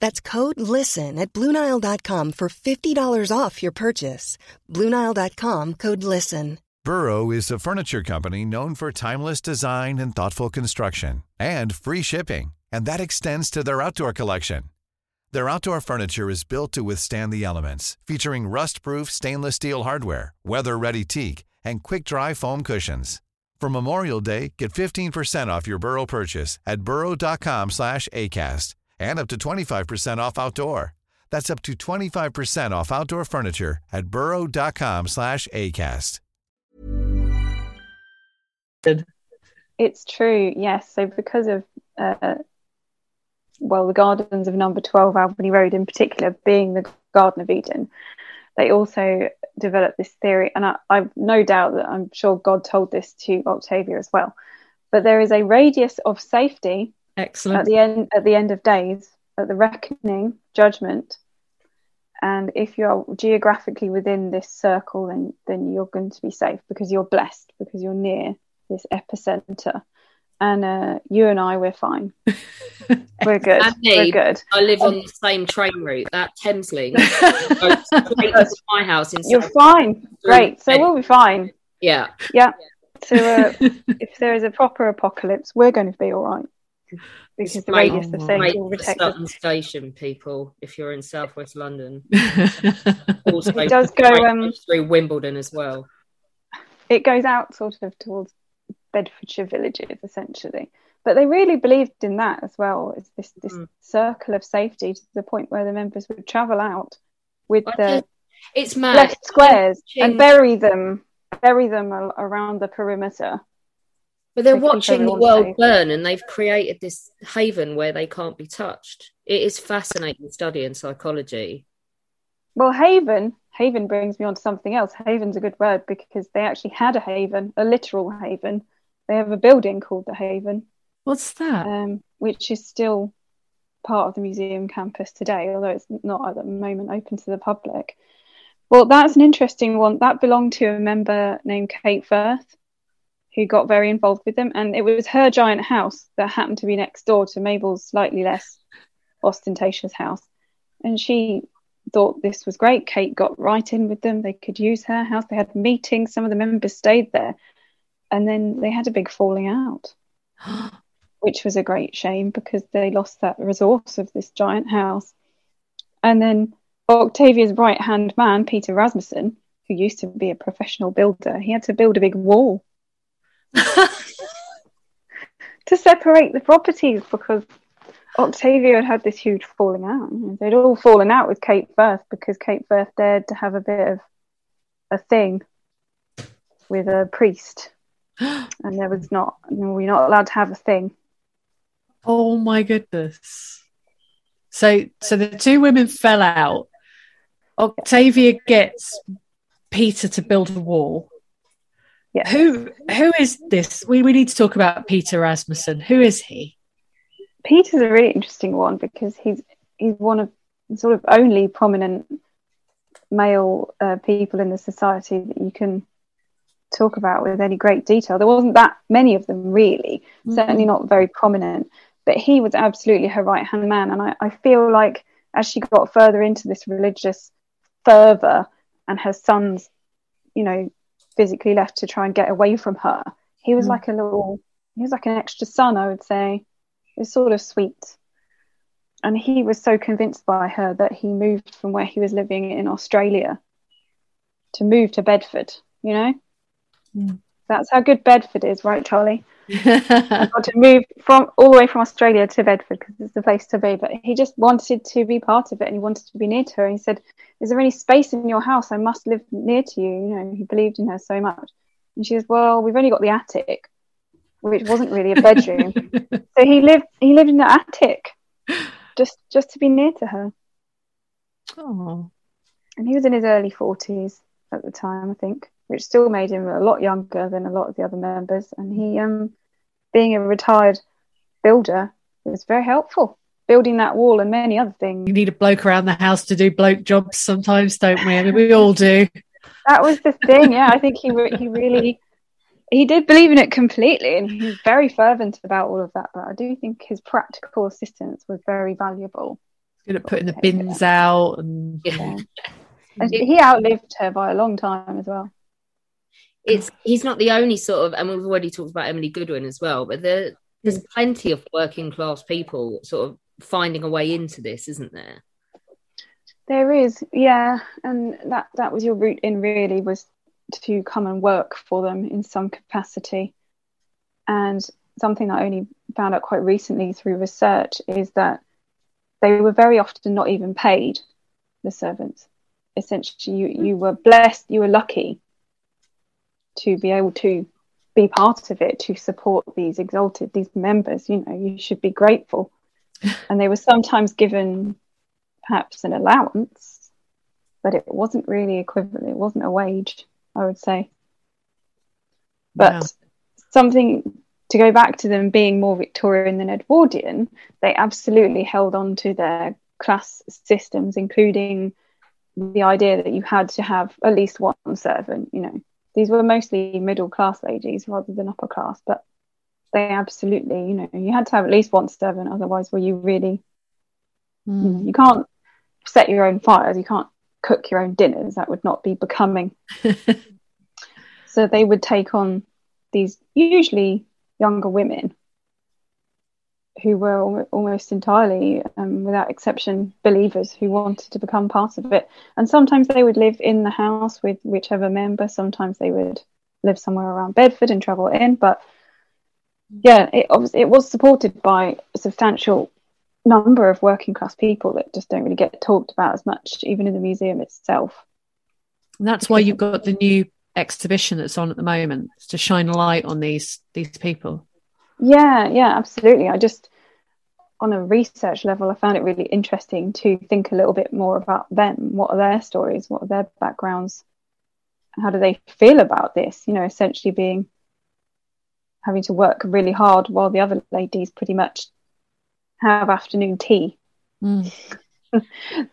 That's code LISTEN at Bluenile.com for $50 off your purchase. Bluenile.com code LISTEN. Burrow is a furniture company known for timeless design and thoughtful construction and free shipping, and that extends to their outdoor collection. Their outdoor furniture is built to withstand the elements, featuring rust-proof stainless steel hardware, weather-ready teak, and quick-dry foam cushions. For Memorial Day, get 15% off your Burrow purchase at burrow.com slash ACAST and up to 25% off outdoor. That's up to 25% off outdoor furniture at burrow.com slash ACAST. It's true, yes. So because of uh, well, the gardens of Number Twelve Albany Road in particular being the Garden of Eden, they also developed this theory, and I, I've no doubt that I'm sure God told this to Octavia as well. But there is a radius of safety excellent at the end at the end of days, at the reckoning, judgment. And if you're geographically within this circle, then then you're going to be safe because you're blessed because you're near this epicenter. And uh, you and I, we're fine. We're good. And me. We're good. I live on the same train route, that Thameslink. goes straight to my house in You're South- fine. Great. So we'll be fine. Yeah. Yeah. So uh, if there is a proper apocalypse, we're going to be all right. Because the Right. radius of Oh, safety Right, will for protect us. Sutton Station, people, if you're in southwest London. Also, It does go, um, through Wimbledon as well. It goes out sort of towards Bedfordshire villages essentially. But they really believed in that as well as this this Mm. circle of safety to the point where the members would travel out with I the just- It's mad. left squares and bury them bury them around the perimeter. But they're They watching the world burn and they've created this haven where they can't be touched. It is fascinating studying psychology. Well, haven haven brings me on to something else. Haven's a good word because they actually had a haven, a literal haven. They have a building called the Haven, What's that? um, which is still part of the museum campus today, although it's not at the moment open to the public. Well, that's an interesting one. That belonged to a member named Kate Firth, who got very involved with them, and it was her giant house that happened to be next door to Mabel's slightly less ostentatious house, and she thought this was great. Kate got right in with them. They could use her house. They had meetings. Some of the members stayed there, and then they had a big falling out which was a great shame because they lost that resource of this giant house. And then Octavia's right hand man, Peter Rasmussen, who used to be a professional builder, he had to build a big wall to separate the properties because Octavia had had this huge falling out. They'd all fallen out with Kate Firth because Kate Firth dared to have a bit of a thing with a priest. And there was not, no, we're not allowed to have a thing. Oh my goodness. So so the two women fell out. Octavia gets Peter to build a wall. Yeah. Who who is this? We we need to talk about Peter Rasmussen. Who is he? Peter's a really interesting one because he's he's one of sort of only prominent male uh, people in the society that you can talk about with any great detail. There wasn't that many of them really, certainly not very prominent, but he was absolutely her right hand man. And I, I feel like as she got further into this religious fervor and her sons, you know, physically left to try and get away from her, he was Mm. like a little, he was like an extra son, I would say. It was sort of sweet. And he was so convinced by her that he moved from where he was living in Australia to move to Bedford, you know? Mm. That's how good Bedford is, right, Charlie? yeah. got to move from all the way from Australia to Bedford because it's the place to be. But he just wanted to be part of it and he wanted to be near to her. And he said, Is there any space in your house? I must live near to you. You know, he believed in her so much. And she says, Well, we've only got the attic, which wasn't really a bedroom. so he lived he lived in the attic just just to be near to her. Oh. And he was in his early forties at the time, I think, which still made him a lot younger than a lot of the other members. And he um being a retired builder was very helpful. Building that wall and many other things. You need a bloke around the house to do bloke jobs sometimes, don't we? I mean, we all do. That was the thing, yeah. I think he re- he really he did believe in it completely, and he was very fervent about all of that. But I do think his practical assistance was very valuable. Good at putting the bins out and Yeah. And he outlived her by a long time as well. It's he's not the only sort of, and we've already talked about Emily Goodwin as well, but there, there's plenty of working class people sort of finding a way into this, isn't there? There is, yeah, and that that was your route in really was to come and work for them in some capacity. And something I only found out quite recently through research is that they were very often not even paid, the servants. Essentially, you, you mm. were blessed, you were lucky to be able to be part of it, to support these exalted, these members. You know, you should be grateful. and they were sometimes given perhaps an allowance, but it wasn't really equivalent. It wasn't a wage, I would say. But something to go back to them being more Victorian than Edwardian, they absolutely held on to their class systems, including the idea that you had to have at least one servant. You know, these were mostly middle class ladies rather than upper class, but they absolutely, you know, you had to have at least one servant, otherwise, were you really you, know, Mm. you can't set your own fires, you can't cook your own dinners. That would not be becoming. so they would take on these usually younger women who were al- almost entirely, um, without exception, believers who wanted to become part of it. And sometimes they would live in the house with whichever member. Sometimes they would live somewhere around Bedford and travel in. But yeah, it obviously it was supported by a substantial number of working class people that just don't really get talked about as much, even in the museum itself. And that's why you've got the new exhibition that's on at the moment to shine a light on these these people. Yeah, yeah, absolutely. I just, on a research level, I found it really interesting to think a little bit more about them. What are their stories? What are their backgrounds? How do they feel about this? You know, essentially being having to work really hard while the other ladies pretty much have afternoon tea. Mm.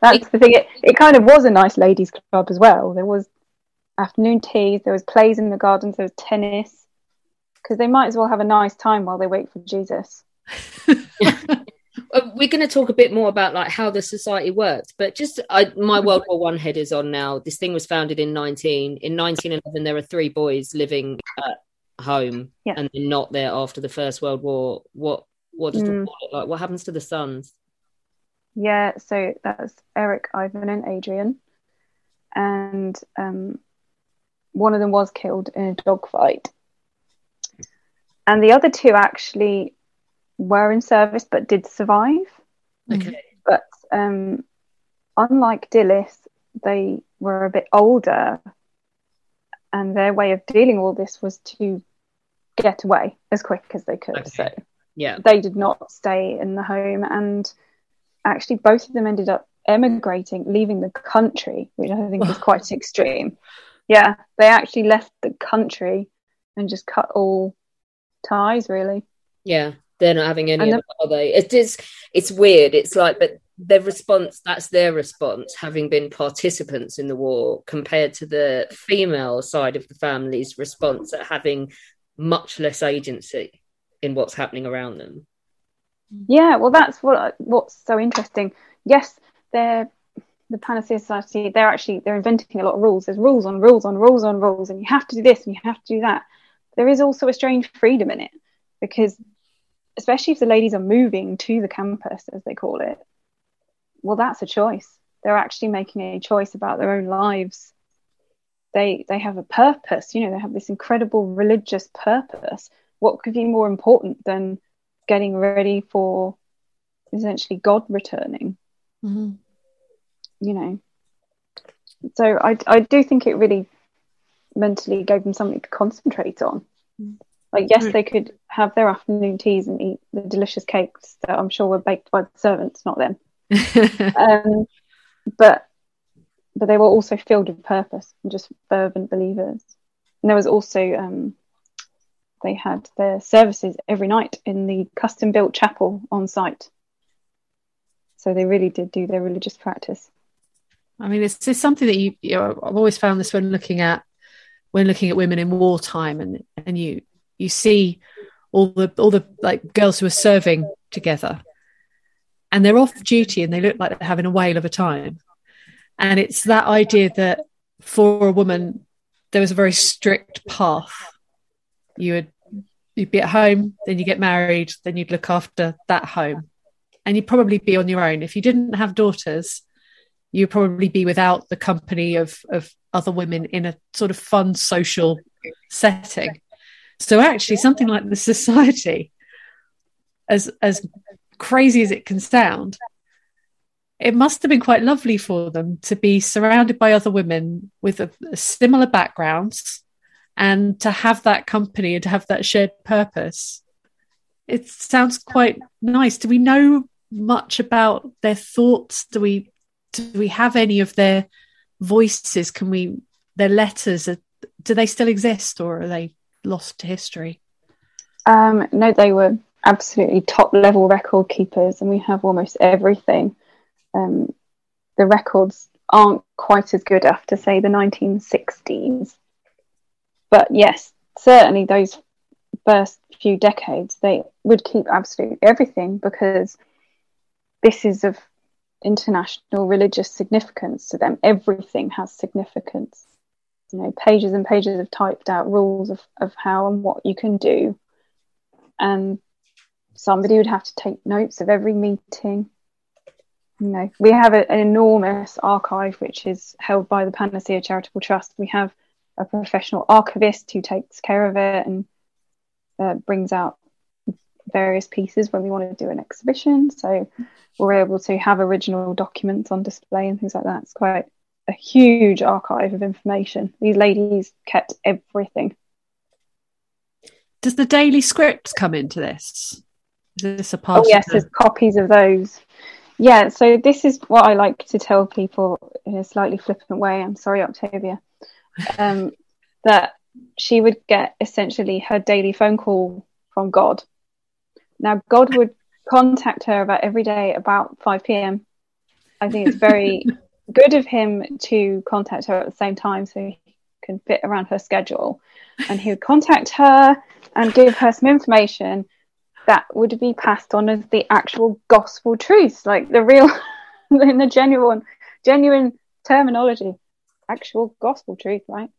That's the thing. It, it kind of was a nice ladies' club as well. There was afternoon teas, there was plays in the gardens, there was tennis, because they might as well have a nice time while they wait for Jesus. We're going to talk a bit more about like how the society worked, but just I, my World War One head is on now. This thing was founded in nineteen in nineteen eleven. There were three boys living at home, Yeah. and they're not there after the First World War. What what does the Mm. war look like? What happens to the sons? Yeah, so that's Eric, Ivan, and Adrian, and um, one of them was killed in a dogfight, and the other two actually were in service but did survive. Okay, But um, unlike Dilys, they were a bit older, and their way of dealing with all this was to get away as quick as they could. Okay. So yeah, they did not stay in the home, and actually, both of them ended up emigrating, leaving the country, which I think is quite extreme. Yeah, they actually left the country and just cut all ties, really. yeah. They're not having any it, are they? It is. It's weird. It's like, but their response. That's their response, having been participants in the war, compared to the female side of the family's response at having much less agency in what's happening around them. Yeah, well, that's what what's so interesting. Yes, they're the Panacea Society. They're actually they're inventing a lot of rules. There's rules on rules on rules on rules, and you have to do this and you have to do that. There is also a strange freedom in it because, especially if the ladies are moving to the campus, as they call it, well, that's a choice. They're actually making a choice about their own lives. They they have a purpose. You know, they have this incredible religious purpose. What could be more important than getting ready for essentially God returning, Mhm. you know. So I I do think it really mentally gave them something to concentrate on. Like yes, Mm. they could have their afternoon teas and eat the delicious cakes that I'm sure were baked by the servants, not them. Um, but but they were also filled with purpose and just fervent believers. And there was also um, they had their services every night in the custom built chapel on site. So they really did do their religious practice. I mean, it's, it's something that you, you know, I've always found this when looking at when looking at women in wartime, and and you you see all the all the like girls who are serving together, and they're off duty and they look like they're having a whale of a time, and it's that idea that for a woman there was a very strict path. You would you'd be at home, then you get married, then you'd look after that home, and you'd probably be on your own. If you didn't have daughters you'd probably be without the company of of other women in a sort of fun social setting. So actually, something like the society, as as crazy as it can sound, it must have been quite lovely for them to be surrounded by other women with a, a similar backgrounds and to have that company and to have that shared purpose. It sounds quite nice. Do we know much about their thoughts? Do we do we have any of their voices? Can we their letters? Are, do they still exist or are they lost to history? Um, no, they were absolutely top level record keepers, and we have almost everything. Um, the records aren't quite as good after, say, the 1960s. But yes, certainly those first few decades, they would keep absolutely everything because this is of international religious significance to them. Everything has significance. You know, pages and pages of typed out rules of, of how and what you can do. And somebody would have to take notes of every meeting. You know, we have a, an enormous archive which is held by the Panacea Charitable Trust. We have a professional archivist who takes care of it and uh, brings out various pieces when we want to do an exhibition. So we're able to have original documents on display and things like that. It's quite a huge archive of information. These ladies kept everything. Does the daily scripts come into this? Is this a part? Oh yes, the... there's copies of those. Yeah, so this is what I like to tell people in a slightly flippant way. I'm sorry, Octavia. Um, that she would get essentially her daily phone call from God. Now, God would contact her about every day about 5 p.m. I think it's very good of him to contact her at the same time so he can fit around her schedule. And he would contact her and give her some information that would be passed on as the actual gospel truth, like the real, in the genuine, genuine terminology, actual gospel truth, right?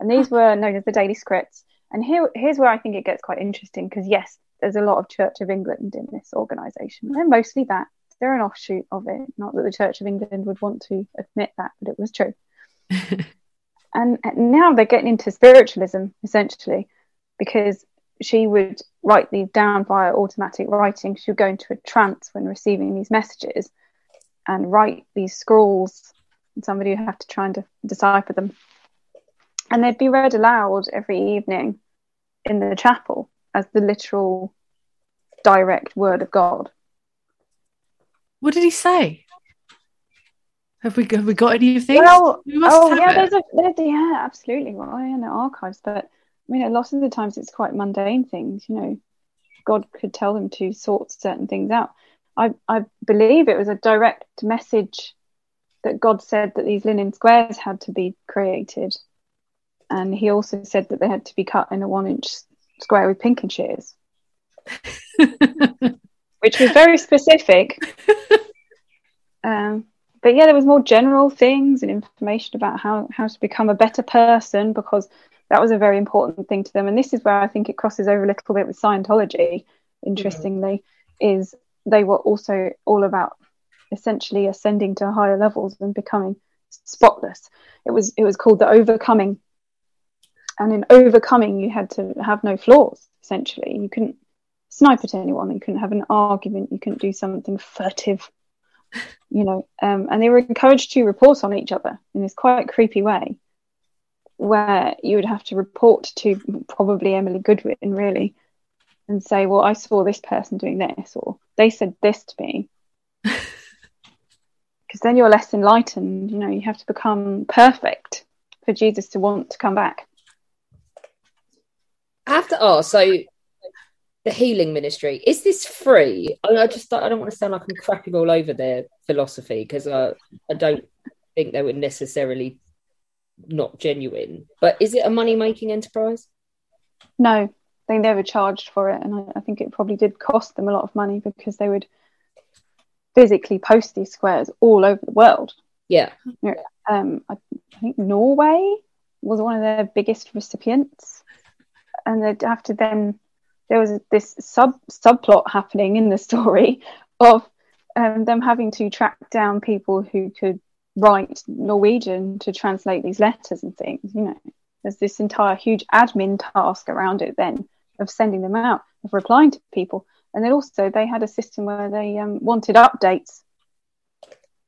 And these were known as the daily scripts. And here, here's where I think it gets quite interesting because yes, there's a lot of Church of England in this organisation. They're mostly that. They're an offshoot of it. Not that the Church of England would want to admit that, but it was true. and now they're getting into spiritualism essentially because she would write these down via automatic writing. She would go into a trance when receiving these messages and write these scrolls. And somebody would have to try and de- decipher them. And they'd be read aloud every evening in the chapel as the literal direct word of God. What did he say? Have we have we got any of these? Well, oh yeah, there's a there's, yeah, absolutely. Well, in the archives, but I mean, a lot of the times it's quite mundane things. You know, God could tell them to sort certain things out. I I believe it was a direct message that God said that these linen squares had to be created, and He also said that they had to be cut in a one-inch square with pinking shears, which was very specific. Um, but yeah, there was more general things and information about how how to become a better person because that was a very important thing to them. And this is where I think it crosses over a little bit with Scientology. Interestingly, mm-hmm. is they were also all about essentially ascending to higher levels and becoming spotless. It was it was called the overcoming and in overcoming you had to have no flaws essentially. You couldn't snipe at anyone. You couldn't have an argument. You couldn't do something furtive you know. Um, and they were encouraged to report on each other in this quite creepy way where you would have to report to probably emily goodwin really and say well i saw this person doing this or they said this to me. Because then you're less enlightened you know. You have to become perfect for jesus to want to come back I have to ask. So, the healing ministry is this free? I, I just I don't want to sound like I'm crapping all over their philosophy because I I don't think they were necessarily not genuine. But is it a money making enterprise? No, they never charged for it, and I, I think it probably did cost them a lot of money because they would physically post these squares all over the world. Yeah. Um, I, I think Norway was one of their biggest recipients and they'd have to then there was this sub subplot happening in the story of um, them having to track down people who could write Norwegian to translate these letters and things. You know, there's this entire huge admin task around it then of sending them out, of replying to people, and then also they had a system where they um, wanted updates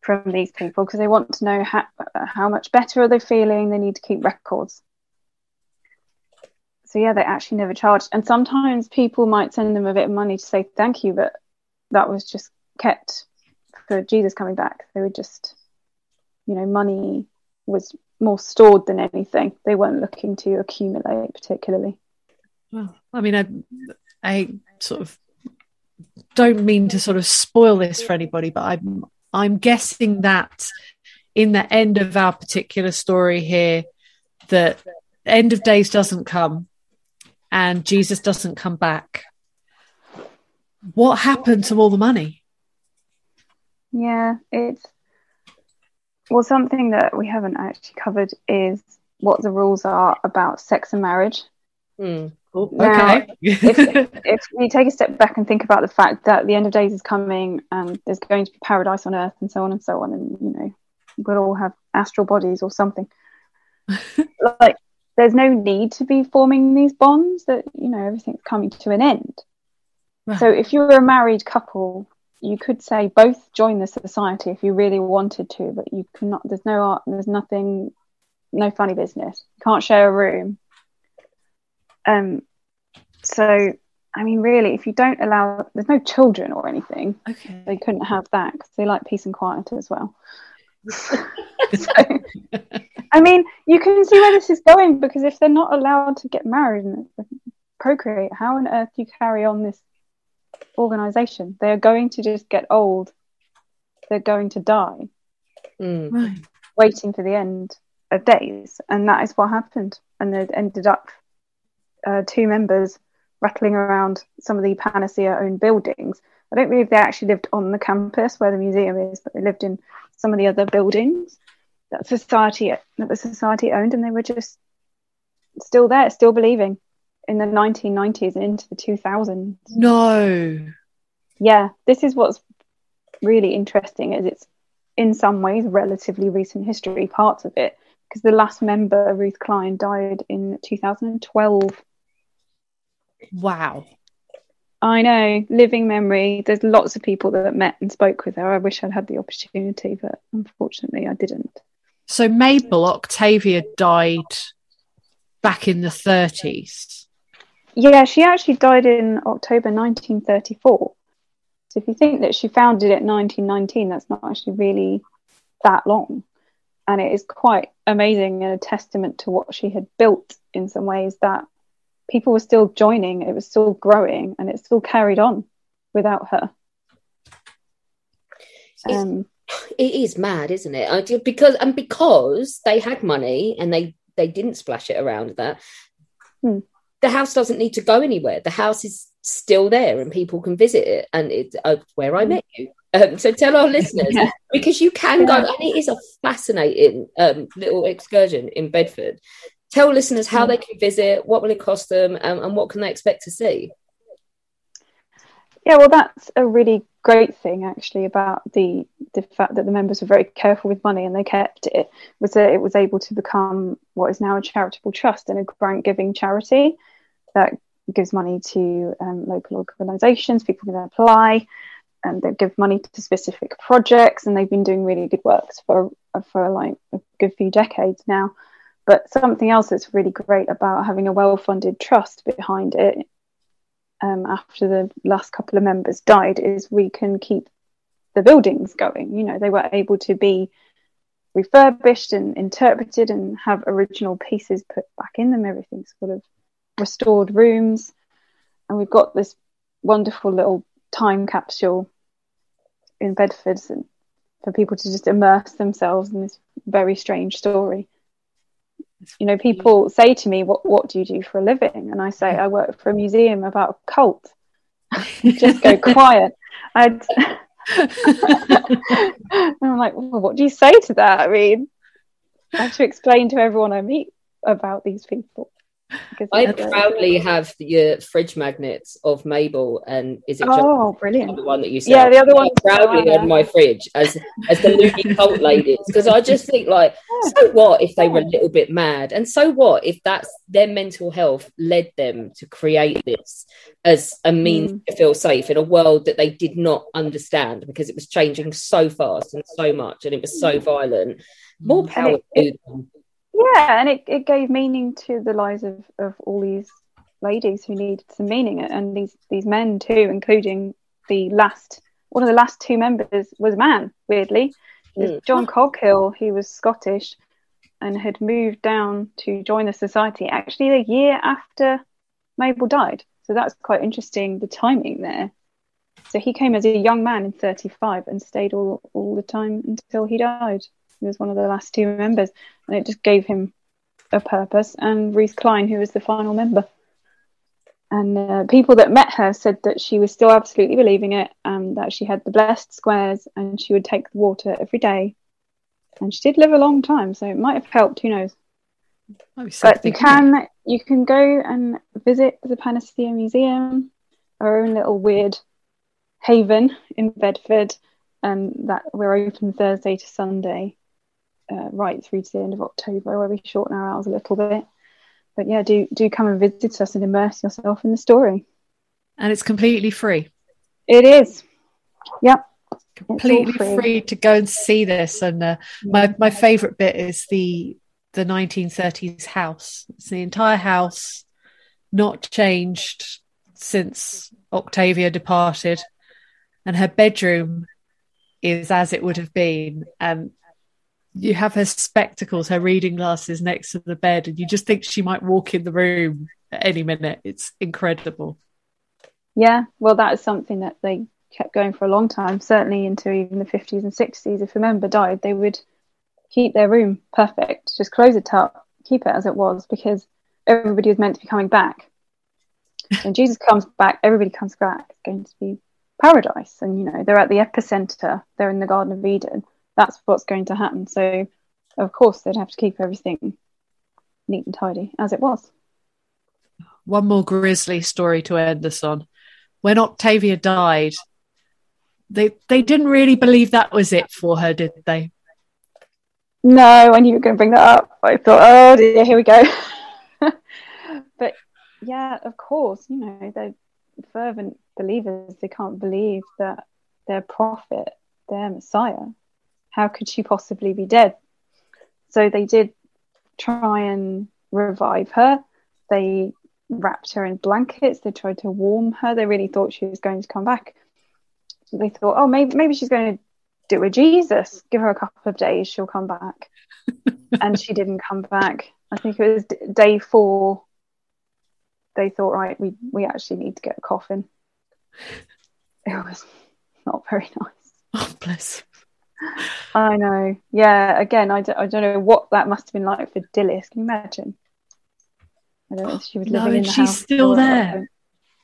from these people because they want to know how, how much better are they feeling. They need to keep records so yeah, they actually never charged. And sometimes people might send them a bit of money to say thank you, but that was just kept for Jesus coming back. They were just, you know, money was more stored than anything. They weren't looking to accumulate particularly. Well, I mean, I, I sort of don't mean to sort of spoil this for anybody, but I'm I'm guessing that in the end of our particular story here, that end of days doesn't come and Jesus doesn't come back, what happened to all the money? Yeah, it's well, something that we haven't actually covered is what the rules are about sex and marriage. Mm. Now, okay. if, if we take a step back and think about the fact that the end of days is coming and there's going to be paradise on earth and so on and so on, and you know, we'll all have astral bodies or something. like, there's no need to be forming these bonds that, you know, everything's coming to an end. So if you're a married couple, you could say both join the society if you really wanted to, but you cannot, there's no art, there's nothing, no funny business. You can't share a room. Um, so, I mean, really, if you don't allow, there's no children or anything. okay. They couldn't have that because they like peace and quiet as well. so, I mean, you can see where this is going because if they're not allowed to get married and procreate, how on earth do you carry on this organization? They are going to just get old. They're going to die Mm. Right. waiting for the end of days, and that is what happened. And they ended up uh, two members rattling around some of the Panacea-owned buildings. I don't believe they actually lived on the campus where the museum is, but they lived in some of the other buildings that society that the society owned, and they were just still there, still believing in the 1990s and into the 2000s. No. Yeah, this is what's really interesting is it's in some ways relatively recent history, parts of it, because the last member, Ruth Klein, died in 2012. Wow. I know, living memory. There's lots of people that met and spoke with her. I wish I'd had the opportunity, but unfortunately I didn't. So Mabel Octavia died back in the 30s. Yeah, she actually died in October 1934. So if you think that she founded it in 1919, that's not actually really that long. And it is quite amazing and a testament to what she had built in some ways that people were still joining, it was still growing, and it still carried on without her. Um, It is mad, isn't it? I because and because they had money and they they didn't splash it around that. Hmm. The house doesn't need to go anywhere. The house is still there, and people can visit it. And it's uh, where I met you. Um, so tell our listeners Yeah. because you can go, and it is a fascinating um, little excursion in Bedford. Tell listeners how they can visit, what will it cost them, um, and what can they expect to see. Yeah, well, that's a really great thing actually about the the fact that the members were very careful with money and they kept it was that it was able to become what is now a charitable trust and a grant giving charity that gives money to um, local organisations. People can apply, and they give money to specific projects, and they've been doing really good works for for like a good few decades now. But something else that's really great about having a well funded trust behind it um, after the last couple of members died is we can keep the buildings going. You know, they were able to be refurbished and interpreted and have original pieces put back in them, everything sort of restored rooms. And we've got this wonderful little time capsule in Bedford for people to just immerse themselves in this very strange story. You know, people say to me, "What what do you do for a living?" And I say, "I work for a museum about a cult." just go quiet. I'd... I'm like, well, what do you say to that? I mean, I have to explain to everyone I meet about these people. I proudly have the uh, fridge magnets of Mabel, and is it just Oh, brilliant! the one that you said? Yeah, the other one. proudly on my fridge as as the Looney cult ladies because I just think like, so what if they were a little bit mad, and so what if that's their mental health led them to create this as a means Mm. to feel safe in a world that they did not understand because it was changing so fast and so much, and it was so violent. More power Mm. it- to them. Yeah, and it, it gave meaning to the lives of, of all these ladies who needed some meaning, and these these men too, including the last one of the last two members was a man. Weirdly, Mm. John Coghill. He was Scottish and had moved down to join the society actually a year after Mabel died. So that's quite interesting. The timing there. So he came as a young man in 35 and stayed all all the time until he died. He was one of the last two members, and it just gave him a purpose. And Ruth Klein, who was the final member, and uh, people that met her said that she was still absolutely believing it, and that she had the blessed squares, and she would take the water every day. And she did live a long time, so it might have helped. Who knows? But you it? can you can go and visit the Panacea Museum, our own little weird haven in Bedford, and that we're open Thursday to Sunday, uh, right through to the end of October, where we shorten our hours a little bit. But yeah, do do come and visit us and immerse yourself in the story. And it's completely free. It is. Yep. Completely free. free. to go and see this. And uh, my my favourite bit is the the 1930s house. It's the entire house, not changed since Octavia departed, and her bedroom is as it would have been. And you have her spectacles, her reading glasses next to the bed, and you just think she might walk in the room at any minute. It's incredible. Yeah, well, that is something that they kept going for a long time, certainly into even the 50s and 60s. If a member died, they would keep their room perfect, just close it up, keep it as it was, because everybody was meant to be coming back. when Jesus comes back, everybody comes back. It's going to be paradise. And, you know, they're at the epicenter, they're in the Garden of Eden. That's what's going to happen. So, of course, they'd have to keep everything neat and tidy as it was. One more grisly story to end this on. When Octavia died, they they didn't really believe that was it for her, did they? No, I knew you were going to bring that up. I thought, oh dear, here we go. but yeah, of course, you know, they're fervent believers. They can't believe that their prophet, their Messiah, how could she possibly be dead? So they did try and revive her. They wrapped her in blankets. They tried to warm her. They really thought she was going to come back. So they thought, oh, maybe maybe she's going to do a Jesus. Give her a couple of days, she'll come back. and she didn't come back. I think it was d- day four. They thought, right, we we actually need to get a coffin. It was not very nice. Oh, bless. I know. Yeah. Again, I don't, I don't know what that must have been like for Dilys. Can you imagine? I don't know if she was living no, in the she's house. still there.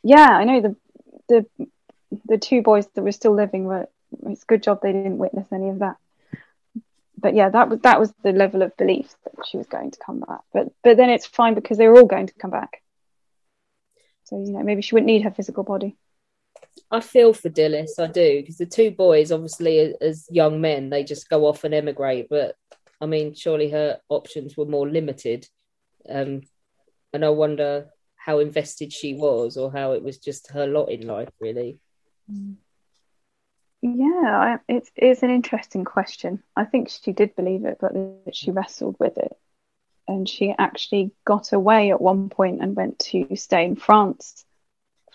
Yeah, I know the the the two boys that were still living were it's a good job they didn't witness any of that. But yeah, that was that was the level of belief that she was going to come back. But but then it's fine because they were all going to come back. So you know maybe she wouldn't need her physical body. I feel for Dilys, I do, because the two boys, obviously, as young men, they just go off and emigrate. But I mean, surely her options were more limited. Um, and I wonder how invested she was, or how it was just her lot in life, really. Yeah, it's it's an interesting question. I think she did believe it, but she wrestled with it, and she actually got away at one point and went to stay in France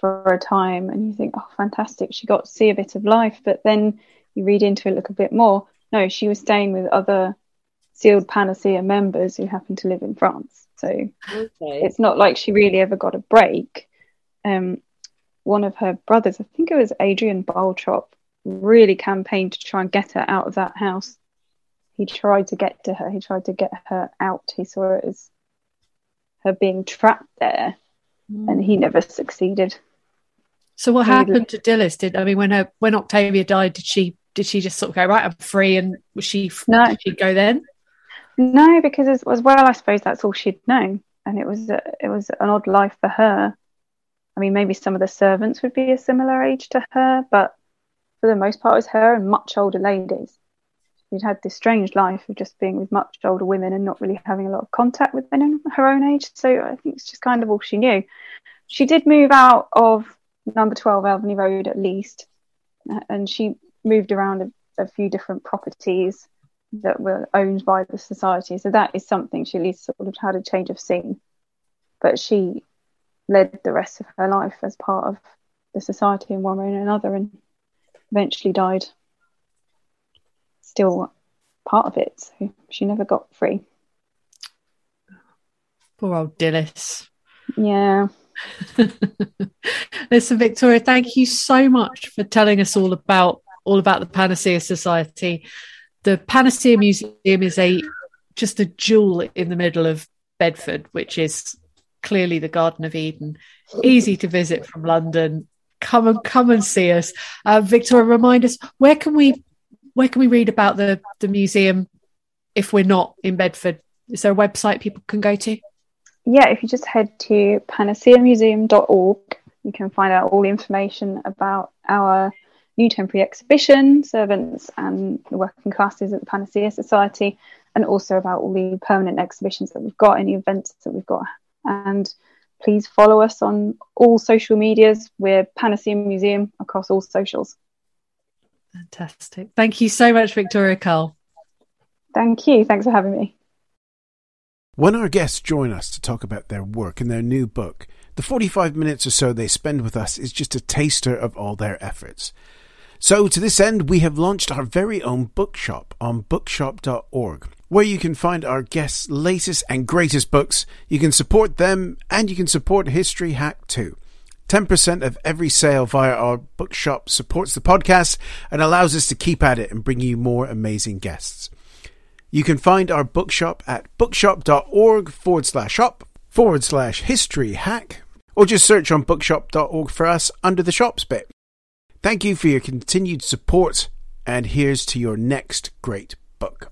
for a time. And you think, oh, fantastic! She got to see a bit of life, but then you read into it look a little bit more. No, she was staying with other sealed panacea members who happened to live in France. So okay. it's not like she really ever got a break. Um, one of her brothers, I think it was Adrian Barltrop, really campaigned to try and get her out of that house. He tried to get to her. He tried to get her out. He saw it as her being trapped there, mm. and he never succeeded. So what happened to Dilys? Did I mean when her when Octavia died? Did she did she just sort of go right? I'm free, and was she no? Did she go then? No, because as, as well, I suppose that's all she'd known, and it was a, it was an odd life for her. I mean, maybe some of the servants would be a similar age to her, but for the most part, it was her and much older ladies. She'd had this strange life of just being with much older women and not really having a lot of contact with women her own age. So I think it's just kind of all she knew. She did move out of number 12 Albany Road at least, uh, and she moved around a, a few different properties that were owned by the society. So that is something she at least sort of had a change of scene. But she led the rest of her life as part of the society in one way or another and eventually died still part of it. So she never got free. Poor old Dilys. Yeah. Listen, Victoria, thank you so much for telling us all about all about the Panacea Society. The Panacea Museum is a just a jewel in the middle of Bedford, which is clearly the Garden of Eden. Easy to visit from London, come and come and see us. Uh, Victoria, remind us where can we where can we read about the the museum if we're not in Bedford? Is there a website people can go to? Yeah, if you just head to panaceamuseum.org, you can find out all the information about our new temporary exhibition, servants and the working classes at the Panacea Society, and also about all the permanent exhibitions that we've got, any events that we've got. And please follow us on all social medias. We're Panacea Museum across all socials. Fantastic. Thank you so much, Victoria Cull. Thank you. Thanks for having me. When our guests join us to talk about their work and their new book, the 45 minutes or so they spend with us is just a taster of all their efforts. So, to this end, we have launched our very own bookshop on bookshop.org, where you can find our guests' latest and greatest books. You can support them and you can support History Hack too. 10% of every sale via our bookshop supports the podcast and allows us to keep at it and bring you more amazing guests. You can find our bookshop at bookshop.org forward slash shop forward slash history hack, or just search on bookshop.org for us under the shops bit. Thank you for your continued support, and here's to your next great book.